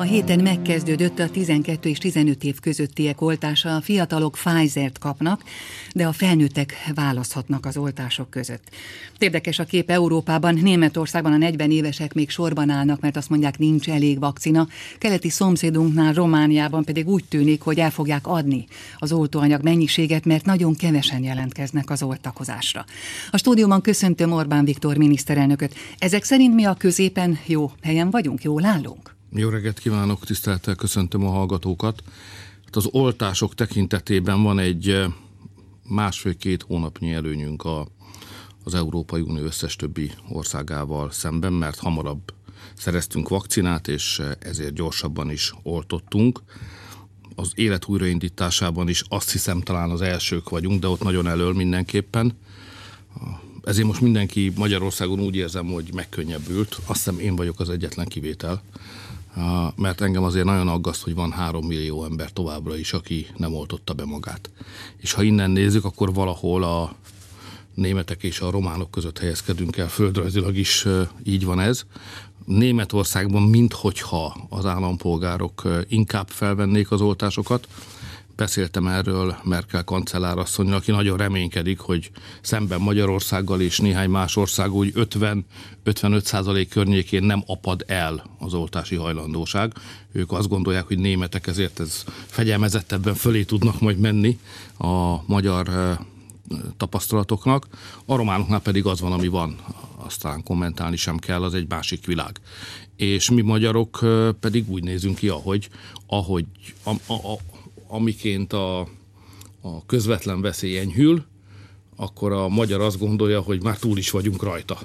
A héten megkezdődött a 12 és 15 év közöttiek oltása. A fiatalok Pfizer-t kapnak, de a felnőttek választhatnak az oltások között. Érdekes a kép Európában, Németországban a 40 évesek még sorban állnak, mert azt mondják, nincs elég vakcina. Keleti szomszédunknál, Romániában pedig úgy tűnik, hogy el fogják adni az oltóanyag mennyiséget, mert nagyon kevesen jelentkeznek az oltakozásra. A stúdióban köszöntöm Orbán Viktor miniszterelnököt. Ezek szerint mi a középen jó helyen vagyunk, jól állunk? Jó reggelt kívánok, tisztelettel köszöntöm a hallgatókat. Hát az oltások tekintetében van egy eh, másfél-két hónapnyi előnyünk a, az Európai Unió összes többi országával szemben, mert hamarabb szereztünk vakcinát, és eh, ezért gyorsabban is oltottunk. Az élet újraindításában is azt hiszem talán az elsők vagyunk, de ott nagyon elől mindenképpen. Ezért most mindenki Magyarországon úgy érzem, hogy megkönnyebbült. Azt hiszem én vagyok az egyetlen kivétel mert engem azért nagyon aggaszt, hogy van három millió ember továbbra is, aki nem oltotta be magát. És ha innen nézzük, akkor valahol a németek és a románok között helyezkedünk el, földrajzilag is így van ez. Németországban minthogyha az állampolgárok inkább felvennék az oltásokat, Beszéltem erről Merkel kancellárasszonyra, aki nagyon reménykedik, hogy szemben Magyarországgal és néhány más ország úgy 50-55 százalék környékén nem apad el az oltási hajlandóság. Ők azt gondolják, hogy németek ezért ez fegyelmezettebben fölé tudnak majd menni a magyar eh, tapasztalatoknak. A románoknál pedig az van, ami van, aztán kommentálni sem kell, az egy másik világ. És mi magyarok eh, pedig úgy nézünk ki, ahogy, ahogy a, a, amiként a, a közvetlen veszély enyhül, akkor a magyar azt gondolja, hogy már túl is vagyunk rajta.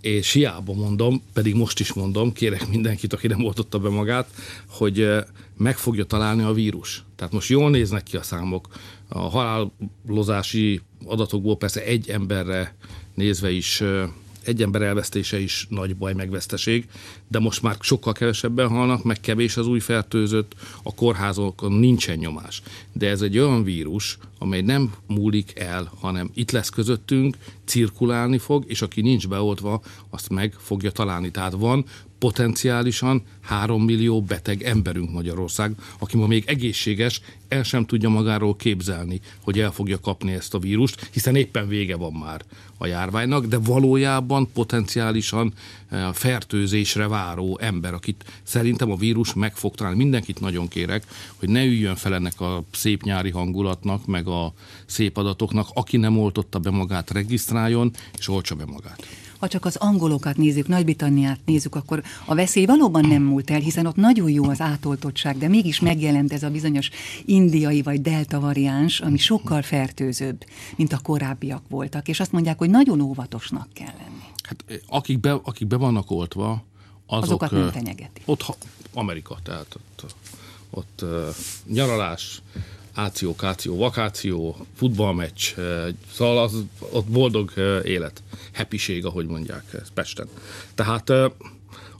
És hiába mondom, pedig most is mondom, kérek mindenkit, aki nem oltotta be magát, hogy eh, meg fogja találni a vírus. Tehát most jól néznek ki a számok. A halálozási adatokból persze egy emberre nézve is eh, egy ember elvesztése is nagy baj, megveszteség, de most már sokkal kevesebben halnak, meg kevés az új fertőzött, a kórházokon nincsen nyomás. De ez egy olyan vírus, amely nem múlik el, hanem itt lesz közöttünk, cirkulálni fog, és aki nincs beoltva, azt meg fogja találni. Tehát van potenciálisan 3 millió beteg emberünk Magyarország, aki ma még egészséges, el sem tudja magáról képzelni, hogy el fogja kapni ezt a vírust, hiszen éppen vége van már a járványnak, de valójában potenciálisan eh, fertőzésre váró ember, akit szerintem a vírus meg fog találni. Mindenkit nagyon kérek, hogy ne üljön fel ennek a szép nyári hangulatnak, meg a szép adatoknak, aki nem oltotta be magát, regisztráljon, és oltsa be magát ha csak az angolokat nézzük, Nagy-Britanniát nézzük, akkor a veszély valóban nem múlt el, hiszen ott nagyon jó az átoltottság, de mégis megjelent ez a bizonyos indiai vagy delta variáns, ami sokkal fertőzőbb, mint a korábbiak voltak, és azt mondják, hogy nagyon óvatosnak kell lenni. Hát akik be, akik be vannak oltva, azok, azokat nem fenyegeti. Ott Amerika, tehát ott, ott uh, nyaralás, áció, káció, vakáció, futballmeccs, szóval az ott boldog élet, happység, ahogy mondják Pesten. Tehát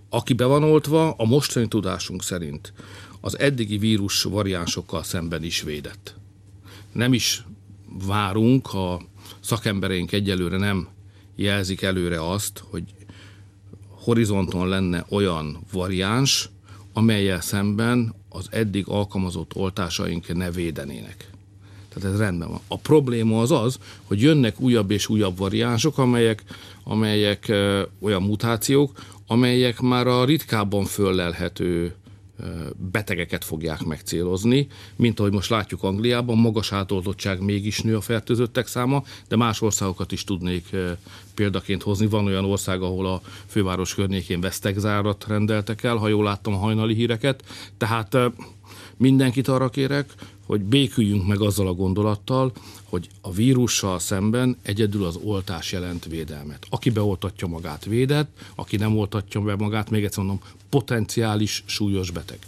aki be van oltva, a mostani tudásunk szerint az eddigi vírus variánsokkal szemben is védett. Nem is várunk, a szakembereink egyelőre nem jelzik előre azt, hogy horizonton lenne olyan variáns, amelyel szemben az eddig alkalmazott oltásaink ne védenének. Tehát ez rendben van. A probléma az az, hogy jönnek újabb és újabb variánsok, amelyek, amelyek ö, olyan mutációk, amelyek már a ritkábban föllelhető betegeket fogják megcélozni, mint ahogy most látjuk Angliában, magas átoltottság mégis nő a fertőzöttek száma, de más országokat is tudnék példaként hozni. Van olyan ország, ahol a főváros környékén vesztegzárat rendeltek el, ha jól láttam a hajnali híreket. Tehát mindenkit arra kérek, hogy béküljünk meg azzal a gondolattal, hogy a vírussal szemben egyedül az oltás jelent védelmet. Aki beoltatja magát védett, aki nem oltatja be magát, még egyszer mondom, potenciális súlyos beteg.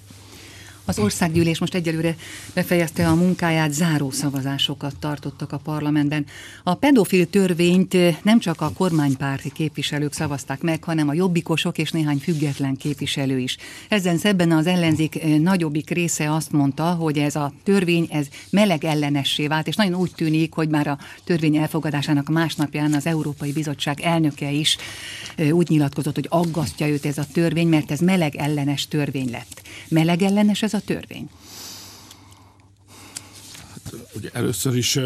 Az országgyűlés most egyelőre befejezte a munkáját, záró szavazásokat tartottak a parlamentben. A pedofil törvényt nem csak a kormánypárti képviselők szavazták meg, hanem a jobbikosok és néhány független képviselő is. Ezen szebben az ellenzék nagyobbik része azt mondta, hogy ez a törvény ez meleg ellenessé vált, és nagyon úgy tűnik, hogy már a törvény elfogadásának másnapján az Európai Bizottság elnöke is úgy nyilatkozott, hogy aggasztja őt ez a törvény, mert ez meleg ellenes törvény lett. Meleg ellenes ez a törvény? Hát, ugye először is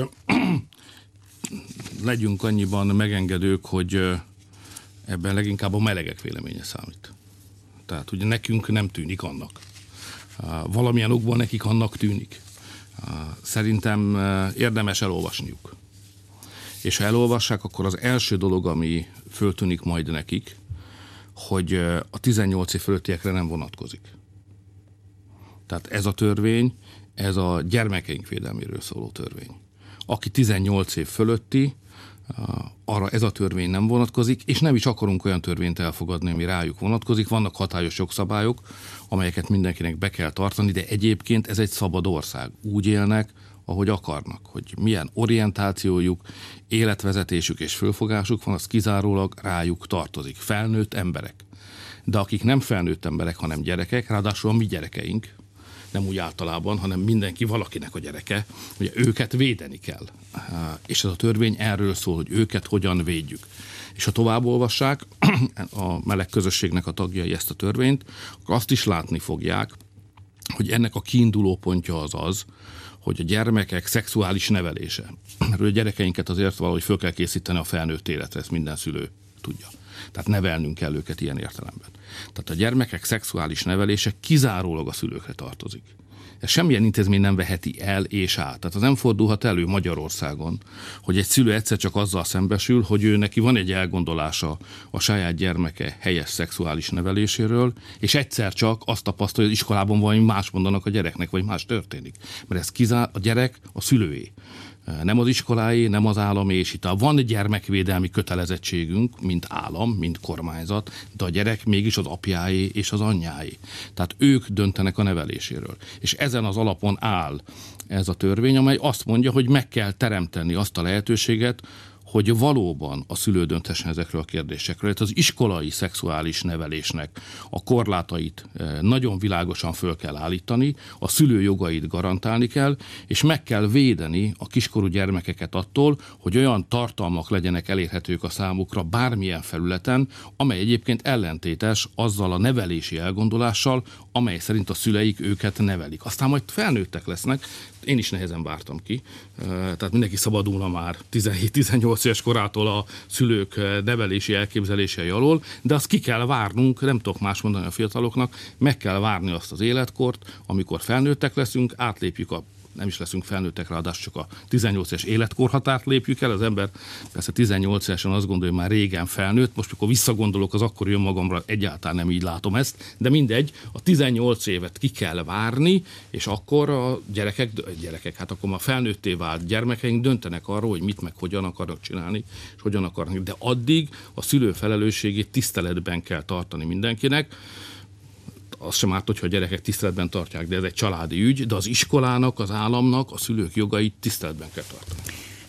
legyünk annyiban megengedők, hogy ebben leginkább a melegek véleménye számít. Tehát ugye nekünk nem tűnik annak. Valamilyen okból nekik annak tűnik. Szerintem érdemes elolvasniuk. És ha elolvassák, akkor az első dolog, ami föltűnik majd nekik, hogy a 18 év fölöttiekre nem vonatkozik. Tehát ez a törvény, ez a gyermekeink védelméről szóló törvény. Aki 18 év fölötti, arra ez a törvény nem vonatkozik, és nem is akarunk olyan törvényt elfogadni, ami rájuk vonatkozik. Vannak hatályos jogszabályok, amelyeket mindenkinek be kell tartani, de egyébként ez egy szabad ország. Úgy élnek, ahogy akarnak, hogy milyen orientációjuk, életvezetésük és fölfogásuk van, az kizárólag rájuk tartozik. Felnőtt emberek. De akik nem felnőtt emberek, hanem gyerekek, ráadásul a mi gyerekeink, nem úgy általában, hanem mindenki valakinek a gyereke, ugye őket védeni kell. És ez a törvény erről szól, hogy őket hogyan védjük. És ha tovább olvassák a meleg közösségnek a tagjai ezt a törvényt, akkor azt is látni fogják, hogy ennek a kiinduló pontja az az, hogy a gyermekek szexuális nevelése. Mert a gyerekeinket azért valahogy föl kell készíteni a felnőtt életre, ezt minden szülő tudja. Tehát nevelnünk kell őket ilyen értelemben. Tehát a gyermekek szexuális nevelése kizárólag a szülőkre tartozik. Ez semmilyen intézmény nem veheti el és át. Tehát az nem fordulhat elő Magyarországon, hogy egy szülő egyszer csak azzal szembesül, hogy ő neki van egy elgondolása a saját gyermeke helyes szexuális neveléséről, és egyszer csak azt tapasztalja, hogy az iskolában valami más mondanak a gyereknek, vagy más történik. Mert ez kizár, a gyerek a szülőé nem az iskolái, nem az állami, és itt van egy gyermekvédelmi kötelezettségünk, mint állam, mint kormányzat, de a gyerek mégis az apjáé és az anyjáé. Tehát ők döntenek a neveléséről. És ezen az alapon áll ez a törvény, amely azt mondja, hogy meg kell teremteni azt a lehetőséget, hogy valóban a szülő dönthessen ezekről a kérdésekről. Tehát az iskolai szexuális nevelésnek a korlátait eh, nagyon világosan föl kell állítani, a szülő jogait garantálni kell, és meg kell védeni a kiskorú gyermekeket attól, hogy olyan tartalmak legyenek elérhetők a számukra bármilyen felületen, amely egyébként ellentétes azzal a nevelési elgondolással, amely szerint a szüleik őket nevelik. Aztán majd felnőttek lesznek, én is nehezen vártam ki, tehát mindenki szabadulna már 17-18 éves korától a szülők nevelési elképzelései alól, de azt ki kell várnunk, nem tudok más mondani a fiataloknak, meg kell várni azt az életkort, amikor felnőttek leszünk, átlépjük a nem is leszünk felnőttek, ráadásul csak a 18 es életkorhatárt lépjük el. Az ember persze 18 évesen azt gondolja, hogy már régen felnőtt, most mikor visszagondolok, az akkor jön magamra, egyáltalán nem így látom ezt, de mindegy, a 18 évet ki kell várni, és akkor a gyerekek, gyerekek, hát akkor a felnőtté vált gyermekeink döntenek arról, hogy mit meg hogyan akarnak csinálni, és hogyan akarnak. De addig a szülő felelősségét tiszteletben kell tartani mindenkinek az sem árt, hogyha a gyerekek tiszteletben tartják, de ez egy családi ügy, de az iskolának, az államnak a szülők jogait tiszteletben kell tartani.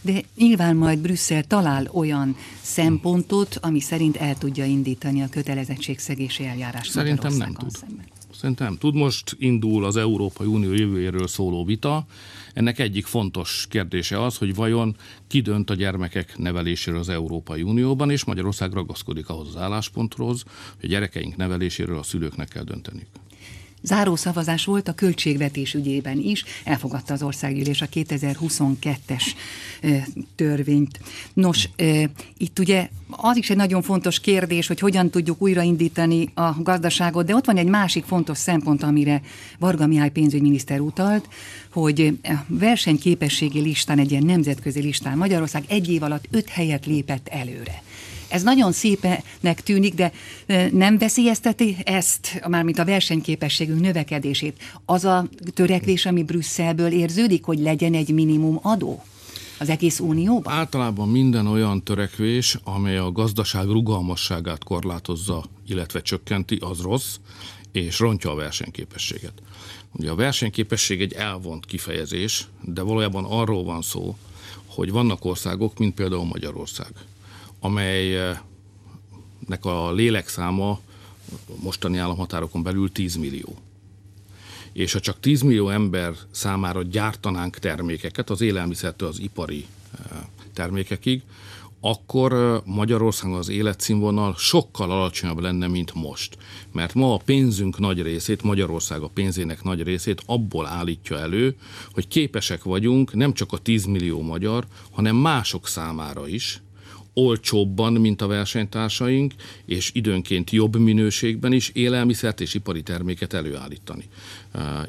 De nyilván majd Brüsszel talál olyan szempontot, ami szerint el tudja indítani a kötelezettségszegési eljárást Szerintem nem tud. Szemben. Szerintem tud. Most indul az Európai Unió jövőjéről szóló vita. Ennek egyik fontos kérdése az, hogy vajon ki dönt a gyermekek neveléséről az Európai Unióban, és Magyarország ragaszkodik ahhoz az állásponthoz, hogy a gyerekeink neveléséről a szülőknek kell dönteniük. Záró szavazás volt a költségvetés ügyében is, elfogadta az országgyűlés a 2022-es törvényt. Nos, itt ugye az is egy nagyon fontos kérdés, hogy hogyan tudjuk újraindítani a gazdaságot, de ott van egy másik fontos szempont, amire Varga Mihály pénzügyminiszter utalt, hogy versenyképességi listán, egy ilyen nemzetközi listán Magyarország egy év alatt öt helyet lépett előre. Ez nagyon szépenek tűnik, de nem veszélyezteti ezt, mármint a versenyképességünk növekedését. Az a törekvés, ami Brüsszelből érződik, hogy legyen egy minimum adó? az egész unióban? Általában minden olyan törekvés, amely a gazdaság rugalmasságát korlátozza, illetve csökkenti, az rossz, és rontja a versenyképességet. Ugye a versenyképesség egy elvont kifejezés, de valójában arról van szó, hogy vannak országok, mint például Magyarország, amelynek a lélekszáma mostani államhatárokon belül 10 millió. És ha csak 10 millió ember számára gyártanánk termékeket, az élelmiszertől az ipari eh, termékekig, akkor Magyarországon az életszínvonal sokkal alacsonyabb lenne, mint most. Mert ma a pénzünk nagy részét, Magyarország a pénzének nagy részét abból állítja elő, hogy képesek vagyunk nem csak a 10 millió magyar, hanem mások számára is, olcsóbban, mint a versenytársaink, és időnként jobb minőségben is élelmiszert és ipari terméket előállítani.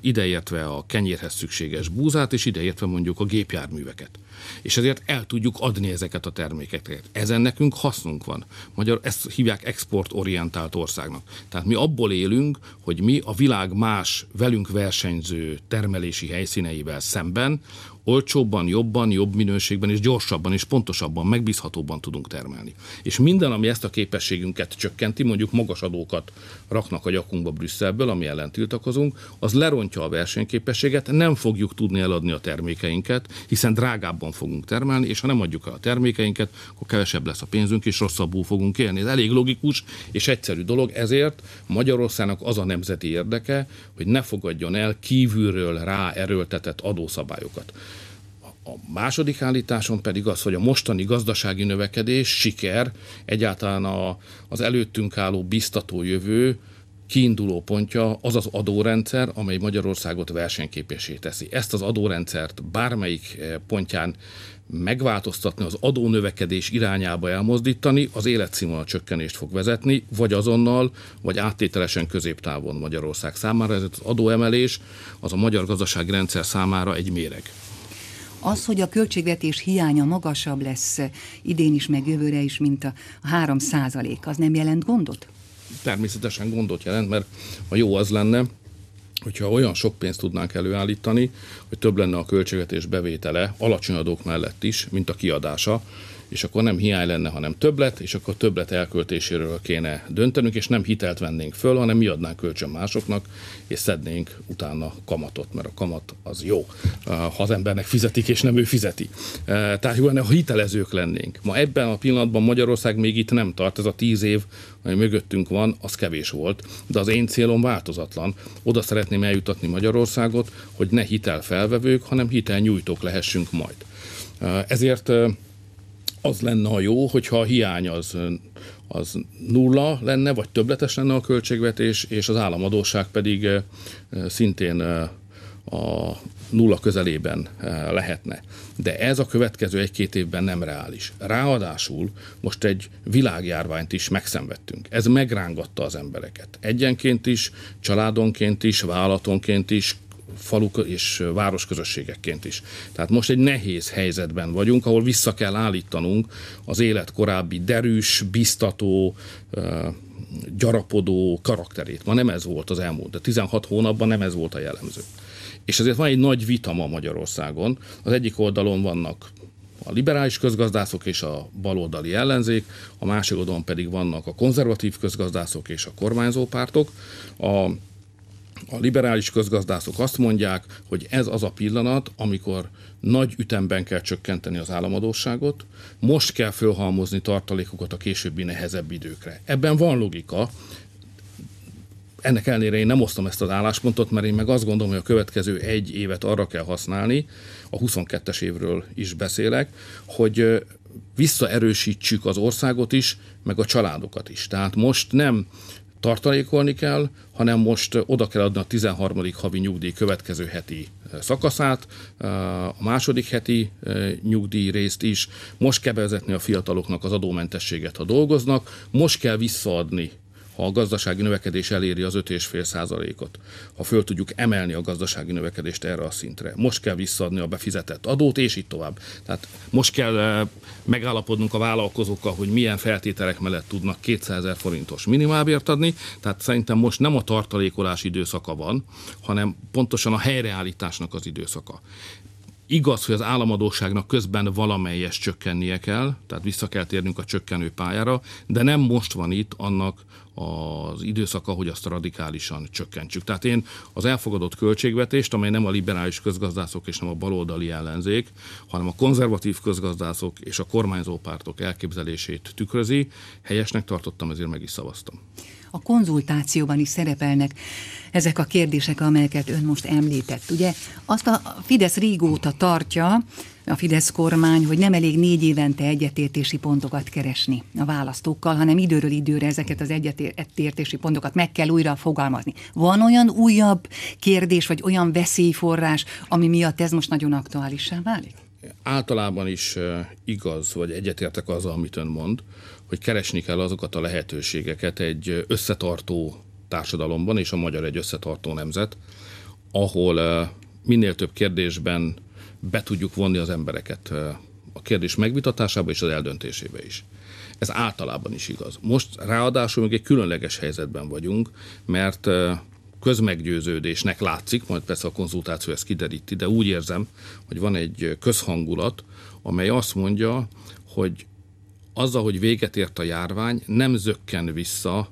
Ideértve a kenyérhez szükséges búzát, és ideértve mondjuk a gépjárműveket és ezért el tudjuk adni ezeket a termékeket. Ezen nekünk hasznunk van. Magyar, ezt hívják exportorientált országnak. Tehát mi abból élünk, hogy mi a világ más velünk versenyző termelési helyszíneivel szemben olcsóbban, jobban, jobb minőségben és gyorsabban és pontosabban, megbízhatóbban tudunk termelni. És minden, ami ezt a képességünket csökkenti, mondjuk magas adókat raknak a gyakunkba Brüsszelből, ami ellen tiltakozunk, az lerontja a versenyképességet, nem fogjuk tudni eladni a termékeinket, hiszen drágábban fogunk termelni, és ha nem adjuk el a termékeinket, akkor kevesebb lesz a pénzünk, és rosszabbul fogunk élni. Ez elég logikus és egyszerű dolog, ezért Magyarországnak az a nemzeti érdeke, hogy ne fogadjon el kívülről rá erőltetett adószabályokat. A második állításon pedig az, hogy a mostani gazdasági növekedés, siker, egyáltalán a, az előttünk álló biztató jövő kiinduló pontja az az adórendszer, amely Magyarországot versenyképesé teszi. Ezt az adórendszert bármelyik eh, pontján megváltoztatni, az adónövekedés irányába elmozdítani, az életszínvonal csökkenést fog vezetni, vagy azonnal, vagy áttételesen középtávon Magyarország számára. Ez az adóemelés az a magyar gazdasági rendszer számára egy méreg. Az, hogy a költségvetés hiánya magasabb lesz idén is, meg jövőre is, mint a 3 százalék, az nem jelent gondot? Természetesen gondot jelent, mert a jó az lenne, hogyha olyan sok pénzt tudnánk előállítani, hogy több lenne a költségvetés bevétele, alacsony adók mellett is, mint a kiadása, és akkor nem hiány lenne, hanem többlet, és akkor többlet elköltéséről kéne döntenünk, és nem hitelt vennénk föl, hanem mi adnánk kölcsön másoknak, és szednénk utána kamatot, mert a kamat az jó, ha az embernek fizetik, és nem ő fizeti. Tehát jó lenne, ha hitelezők lennénk. Ma ebben a pillanatban Magyarország még itt nem tart, ez a tíz év, ami mögöttünk van, az kevés volt, de az én célom változatlan. Oda szeretném eljutatni Magyarországot, hogy ne hitelfelvevők, hanem hitelnyújtók lehessünk majd. Ezért az lenne a jó, hogyha a hiány az, az nulla lenne, vagy többletes lenne a költségvetés, és az államadóság pedig eh, szintén eh, a nulla közelében eh, lehetne. De ez a következő egy-két évben nem reális. Ráadásul most egy világjárványt is megszenvedtünk. Ez megrángatta az embereket. Egyenként is, családonként is, vállalatonként is, faluk és városközösségekként is. Tehát most egy nehéz helyzetben vagyunk, ahol vissza kell állítanunk az élet korábbi derűs, biztató, gyarapodó karakterét. Ma nem ez volt az elmúlt, de 16 hónapban nem ez volt a jellemző. És ezért van egy nagy vita ma Magyarországon. Az egyik oldalon vannak a liberális közgazdászok és a baloldali ellenzék, a másik oldalon pedig vannak a konzervatív közgazdászok és a kormányzó pártok. A a liberális közgazdászok azt mondják, hogy ez az a pillanat, amikor nagy ütemben kell csökkenteni az államadóságot, most kell fölhalmozni tartalékokat a későbbi nehezebb időkre. Ebben van logika, ennek ellenére én nem osztom ezt az álláspontot, mert én meg azt gondolom, hogy a következő egy évet arra kell használni, a 22-es évről is beszélek, hogy visszaerősítsük az országot is, meg a családokat is. Tehát most nem tartalékolni kell, hanem most oda kell adni a 13. havi nyugdíj következő heti szakaszát, a második heti nyugdíj részt is, most kell bevezetni a fiataloknak az adómentességet, ha dolgoznak, most kell visszaadni ha a gazdasági növekedés eléri az 5,5 százalékot, ha föl tudjuk emelni a gazdasági növekedést erre a szintre. Most kell visszaadni a befizetett adót, és így tovább. Tehát most kell eh, megállapodnunk a vállalkozókkal, hogy milyen feltételek mellett tudnak 200 ezer forintos minimálbért adni. Tehát szerintem most nem a tartalékolás időszaka van, hanem pontosan a helyreállításnak az időszaka. Igaz, hogy az államadóságnak közben valamelyes csökkennie kell, tehát vissza kell térnünk a csökkenő pályára, de nem most van itt annak az időszaka, hogy azt radikálisan csökkentsük. Tehát én az elfogadott költségvetést, amely nem a liberális közgazdászok és nem a baloldali ellenzék, hanem a konzervatív közgazdászok és a kormányzó pártok elképzelését tükrözi, helyesnek tartottam, ezért meg is szavaztam a konzultációban is szerepelnek ezek a kérdések, amelyeket ön most említett. Ugye azt a Fidesz régóta tartja, a Fidesz kormány, hogy nem elég négy évente egyetértési pontokat keresni a választókkal, hanem időről időre ezeket az egyetértési pontokat meg kell újra fogalmazni. Van olyan újabb kérdés, vagy olyan veszélyforrás, ami miatt ez most nagyon aktuálissá válik? Általában is igaz, vagy egyetértek azzal, amit ön mond, hogy keresni kell azokat a lehetőségeket egy összetartó társadalomban, és a magyar egy összetartó nemzet, ahol minél több kérdésben be tudjuk vonni az embereket a kérdés megvitatásába és az eldöntésébe is. Ez általában is igaz. Most ráadásul még egy különleges helyzetben vagyunk, mert közmeggyőződésnek látszik, majd persze a konzultáció ezt kideríti, de úgy érzem, hogy van egy közhangulat, amely azt mondja, hogy azzal, hogy véget ért a járvány, nem zökken vissza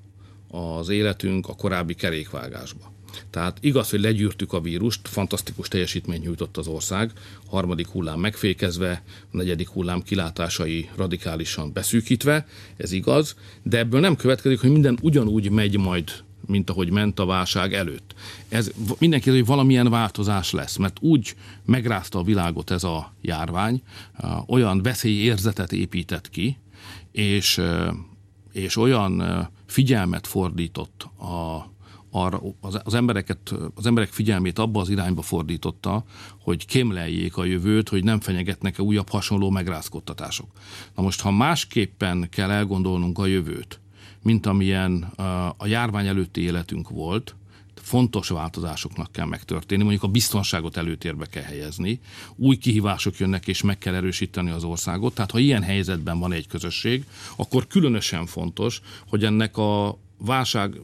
az életünk a korábbi kerékvágásba. Tehát igaz, hogy legyűrtük a vírust, fantasztikus teljesítményt nyújtott az ország, harmadik hullám megfékezve, a negyedik hullám kilátásai radikálisan beszűkítve, ez igaz, de ebből nem következik, hogy minden ugyanúgy megy majd mint ahogy ment a válság előtt. Ez mindenki, hogy valamilyen változás lesz, mert úgy megrázta a világot ez a járvány, olyan veszélyérzetet épített ki, és, és olyan figyelmet fordított a, arra, az, az, embereket, az emberek figyelmét abba az irányba fordította, hogy kémleljék a jövőt, hogy nem fenyegetnek-e újabb hasonló megrázkodtatások. Na most, ha másképpen kell elgondolnunk a jövőt, mint amilyen a járvány előtti életünk volt, fontos változásoknak kell megtörténni, mondjuk a biztonságot előtérbe kell helyezni, új kihívások jönnek, és meg kell erősíteni az országot. Tehát ha ilyen helyzetben van egy közösség, akkor különösen fontos, hogy ennek a válság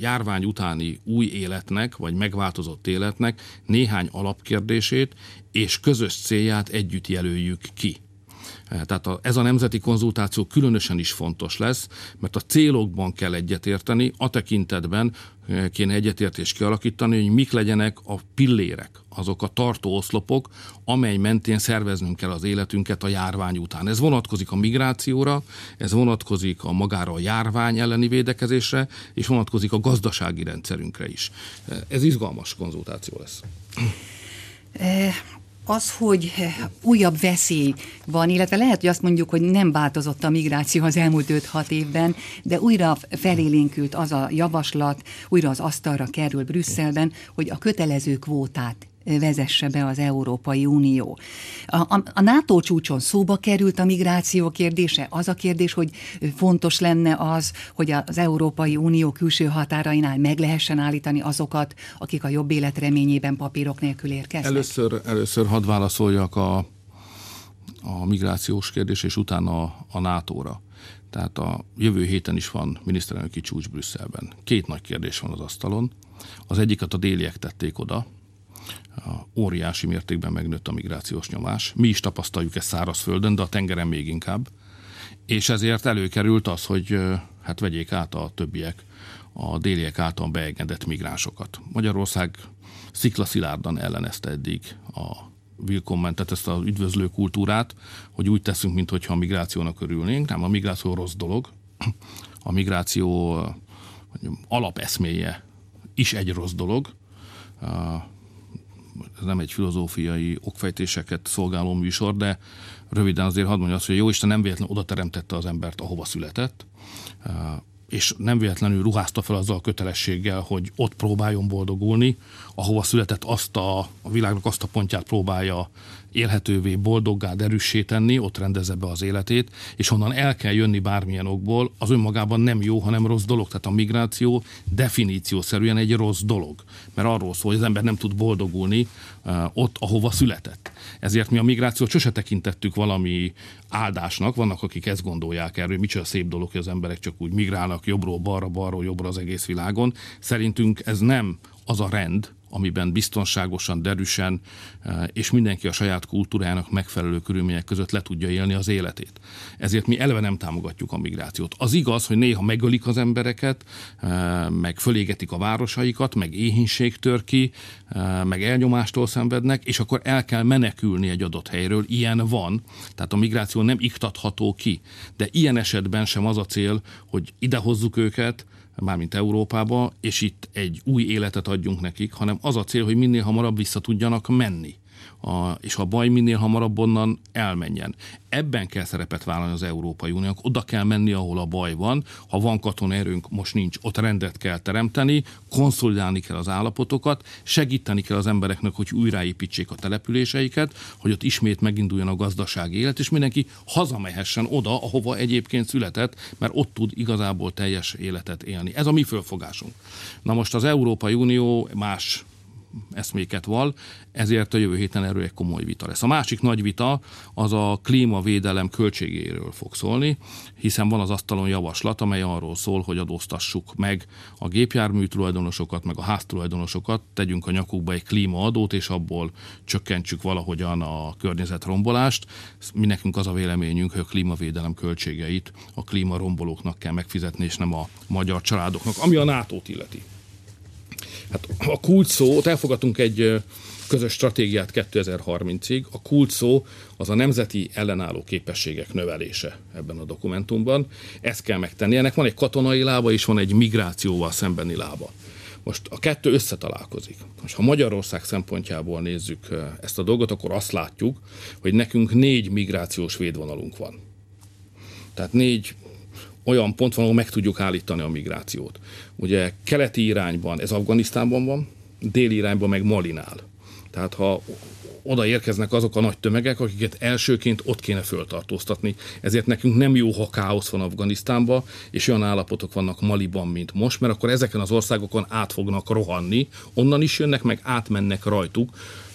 járvány utáni új életnek, vagy megváltozott életnek néhány alapkérdését és közös célját együtt jelöljük ki. Tehát a, ez a nemzeti konzultáció különösen is fontos lesz, mert a célokban kell egyetérteni, a tekintetben eh, kéne egyetértést kialakítani, hogy mik legyenek a pillérek, azok a tartó oszlopok, amely mentén szerveznünk kell az életünket a járvány után. Ez vonatkozik a migrációra, ez vonatkozik a magára a járvány elleni védekezésre, és vonatkozik a gazdasági rendszerünkre is. Eh, ez izgalmas konzultáció lesz. Eh, az, hogy újabb veszély van, illetve lehet, hogy azt mondjuk, hogy nem változott a migráció az elmúlt 5-6 évben, de újra felélénkült az a javaslat, újra az asztalra kerül Brüsszelben, hogy a kötelező kvótát vezesse be az Európai Unió. A, a, a NATO csúcson szóba került a migráció kérdése. Az a kérdés, hogy fontos lenne az, hogy az Európai Unió külső határainál meg lehessen állítani azokat, akik a jobb élet reményében papírok nélkül érkeznek. Először, először hadd válaszoljak a, a migrációs kérdés, és utána a, a NATO-ra. Tehát a jövő héten is van miniszterelnöki csúcs Brüsszelben. Két nagy kérdés van az asztalon. Az egyiket a déliek tették oda, óriási mértékben megnőtt a migrációs nyomás. Mi is tapasztaljuk ezt szárazföldön, de a tengeren még inkább. És ezért előkerült az, hogy hát vegyék át a többiek a déliek által beengedett migránsokat. Magyarország sziklaszilárdan ellenezte eddig a willkommentet, ezt az üdvözlő kultúrát, hogy úgy teszünk, mintha a migrációnak örülnénk. Nem, a migráció rossz dolog. A migráció alapeszméje is egy rossz dolog ez nem egy filozófiai okfejtéseket szolgáló műsor, de röviden azért hadd mondja azt, hogy jó Isten nem véletlenül oda teremtette az embert, ahova született, és nem véletlenül ruházta fel azzal a kötelességgel, hogy ott próbáljon boldogulni, ahova született azt a, a világnak azt a pontját próbálja élhetővé, boldoggá, derűssé tenni, ott rendezze be az életét, és honnan el kell jönni bármilyen okból, az önmagában nem jó, hanem rossz dolog. Tehát a migráció definíciószerűen egy rossz dolog. Mert arról szól, hogy az ember nem tud boldogulni uh, ott, ahova született. Ezért mi a migrációt sose tekintettük valami áldásnak. Vannak, akik ezt gondolják erről, hogy micsoda szép dolog, hogy az emberek csak úgy migrálnak jobbról balra, balról jobbra az egész világon. Szerintünk ez nem az a rend, amiben biztonságosan, derűsen eh, és mindenki a saját kultúrájának megfelelő körülmények között le tudja élni az életét. Ezért mi eleve nem támogatjuk a migrációt. Az igaz, hogy néha megölik az embereket, eh, meg fölégetik a városaikat, meg éhínség tör ki, eh, meg elnyomástól szenvednek, és akkor el kell menekülni egy adott helyről. Ilyen van, tehát a migráció nem iktatható ki. De ilyen esetben sem az a cél, hogy idehozzuk őket, mármint Európába, és itt egy új életet adjunk nekik, hanem az a cél, hogy minél hamarabb vissza tudjanak menni a, és a baj minél hamarabb onnan elmenjen. Ebben kell szerepet vállalni az Európai Uniónak, oda kell menni, ahol a baj van. Ha van katonerőnk, most nincs, ott rendet kell teremteni, konszolidálni kell az állapotokat, segíteni kell az embereknek, hogy újraépítsék a településeiket, hogy ott ismét meginduljon a gazdasági élet, és mindenki hazamehessen oda, ahova egyébként született, mert ott tud igazából teljes életet élni. Ez a mi fölfogásunk. Na most az Európai Unió más eszméket val, ezért a jövő héten erről egy komoly vita lesz. A másik nagy vita az a klímavédelem költségéről fog szólni, hiszen van az asztalon javaslat, amely arról szól, hogy adóztassuk meg a gépjármű tulajdonosokat, meg a háztulajdonosokat, tegyünk a nyakukba egy klímaadót, és abból csökkentsük valahogyan a környezetrombolást. Mi nekünk az a véleményünk, hogy a klímavédelem költségeit a klímarombolóknak kell megfizetni, és nem a magyar családoknak, ami a NATO-t illeti. Hát a kulcs szó, ott elfogadtunk egy közös stratégiát 2030-ig. A kulcs szó az a nemzeti ellenálló képességek növelése ebben a dokumentumban. Ezt kell megtenni. Ennek van egy katonai lába, és van egy migrációval szembeni lába. Most a kettő összetalálkozik. Most ha Magyarország szempontjából nézzük ezt a dolgot, akkor azt látjuk, hogy nekünk négy migrációs védvonalunk van. Tehát négy olyan pont van, ahol meg tudjuk állítani a migrációt. Ugye keleti irányban ez Afganisztánban van, déli irányban meg Malinál. Tehát ha oda érkeznek azok a nagy tömegek, akiket elsőként ott kéne föltartóztatni. Ezért nekünk nem jó, ha káosz van Afganisztánban, és olyan állapotok vannak Maliban, mint most, mert akkor ezeken az országokon át fognak rohanni, onnan is jönnek, meg átmennek rajtuk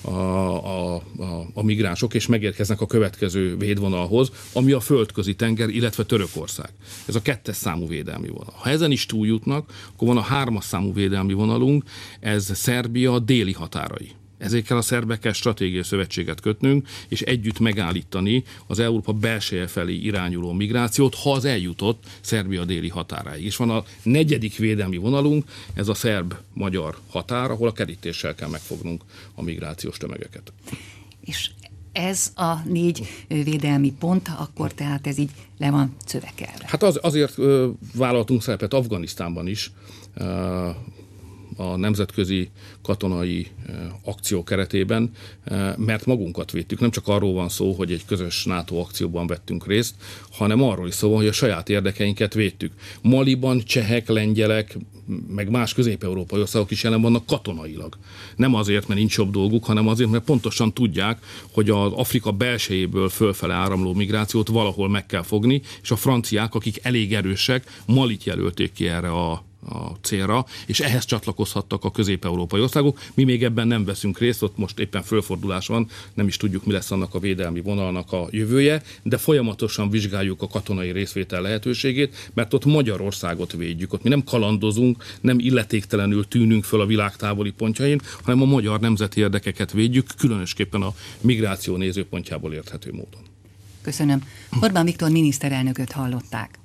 a, a, a, a migránsok, és megérkeznek a következő védvonalhoz, ami a földközi tenger, illetve Törökország. Ez a kettes számú védelmi vonal. Ha ezen is túljutnak, akkor van a hármas számú védelmi vonalunk, ez Szerbia déli határai ezért kell a szerbekkel stratégiai szövetséget kötnünk, és együtt megállítani az Európa belseje felé irányuló migrációt, ha az eljutott Szerbia déli határáig. És van a negyedik védelmi vonalunk, ez a szerb-magyar határ, ahol a kerítéssel kell megfognunk a migrációs tömegeket. És ez a négy védelmi pont, akkor tehát ez így le van szövekelve. Hát az, azért ö, vállaltunk szerepet Afganisztánban is, a nemzetközi katonai eh, akció keretében, eh, mert magunkat védtük. Nem csak arról van szó, hogy egy közös NATO akcióban vettünk részt, hanem arról is szó van, hogy a saját érdekeinket védtük. Maliban csehek, lengyelek, meg más közép-európai országok is jelen vannak katonailag. Nem azért, mert nincs jobb dolguk, hanem azért, mert pontosan tudják, hogy az Afrika belsejéből fölfele áramló migrációt valahol meg kell fogni, és a franciák, akik elég erősek, Malit jelölték ki erre a a célra, és ehhez csatlakozhattak a közép-európai országok. Mi még ebben nem veszünk részt, ott most éppen fölfordulás van, nem is tudjuk, mi lesz annak a védelmi vonalnak a jövője, de folyamatosan vizsgáljuk a katonai részvétel lehetőségét, mert ott Magyarországot védjük, ott mi nem kalandozunk, nem illetéktelenül tűnünk föl a világ távoli pontjain, hanem a magyar nemzeti érdekeket védjük, különösképpen a migráció nézőpontjából érthető módon. Köszönöm. Orbán Viktor miniszterelnököt hallották.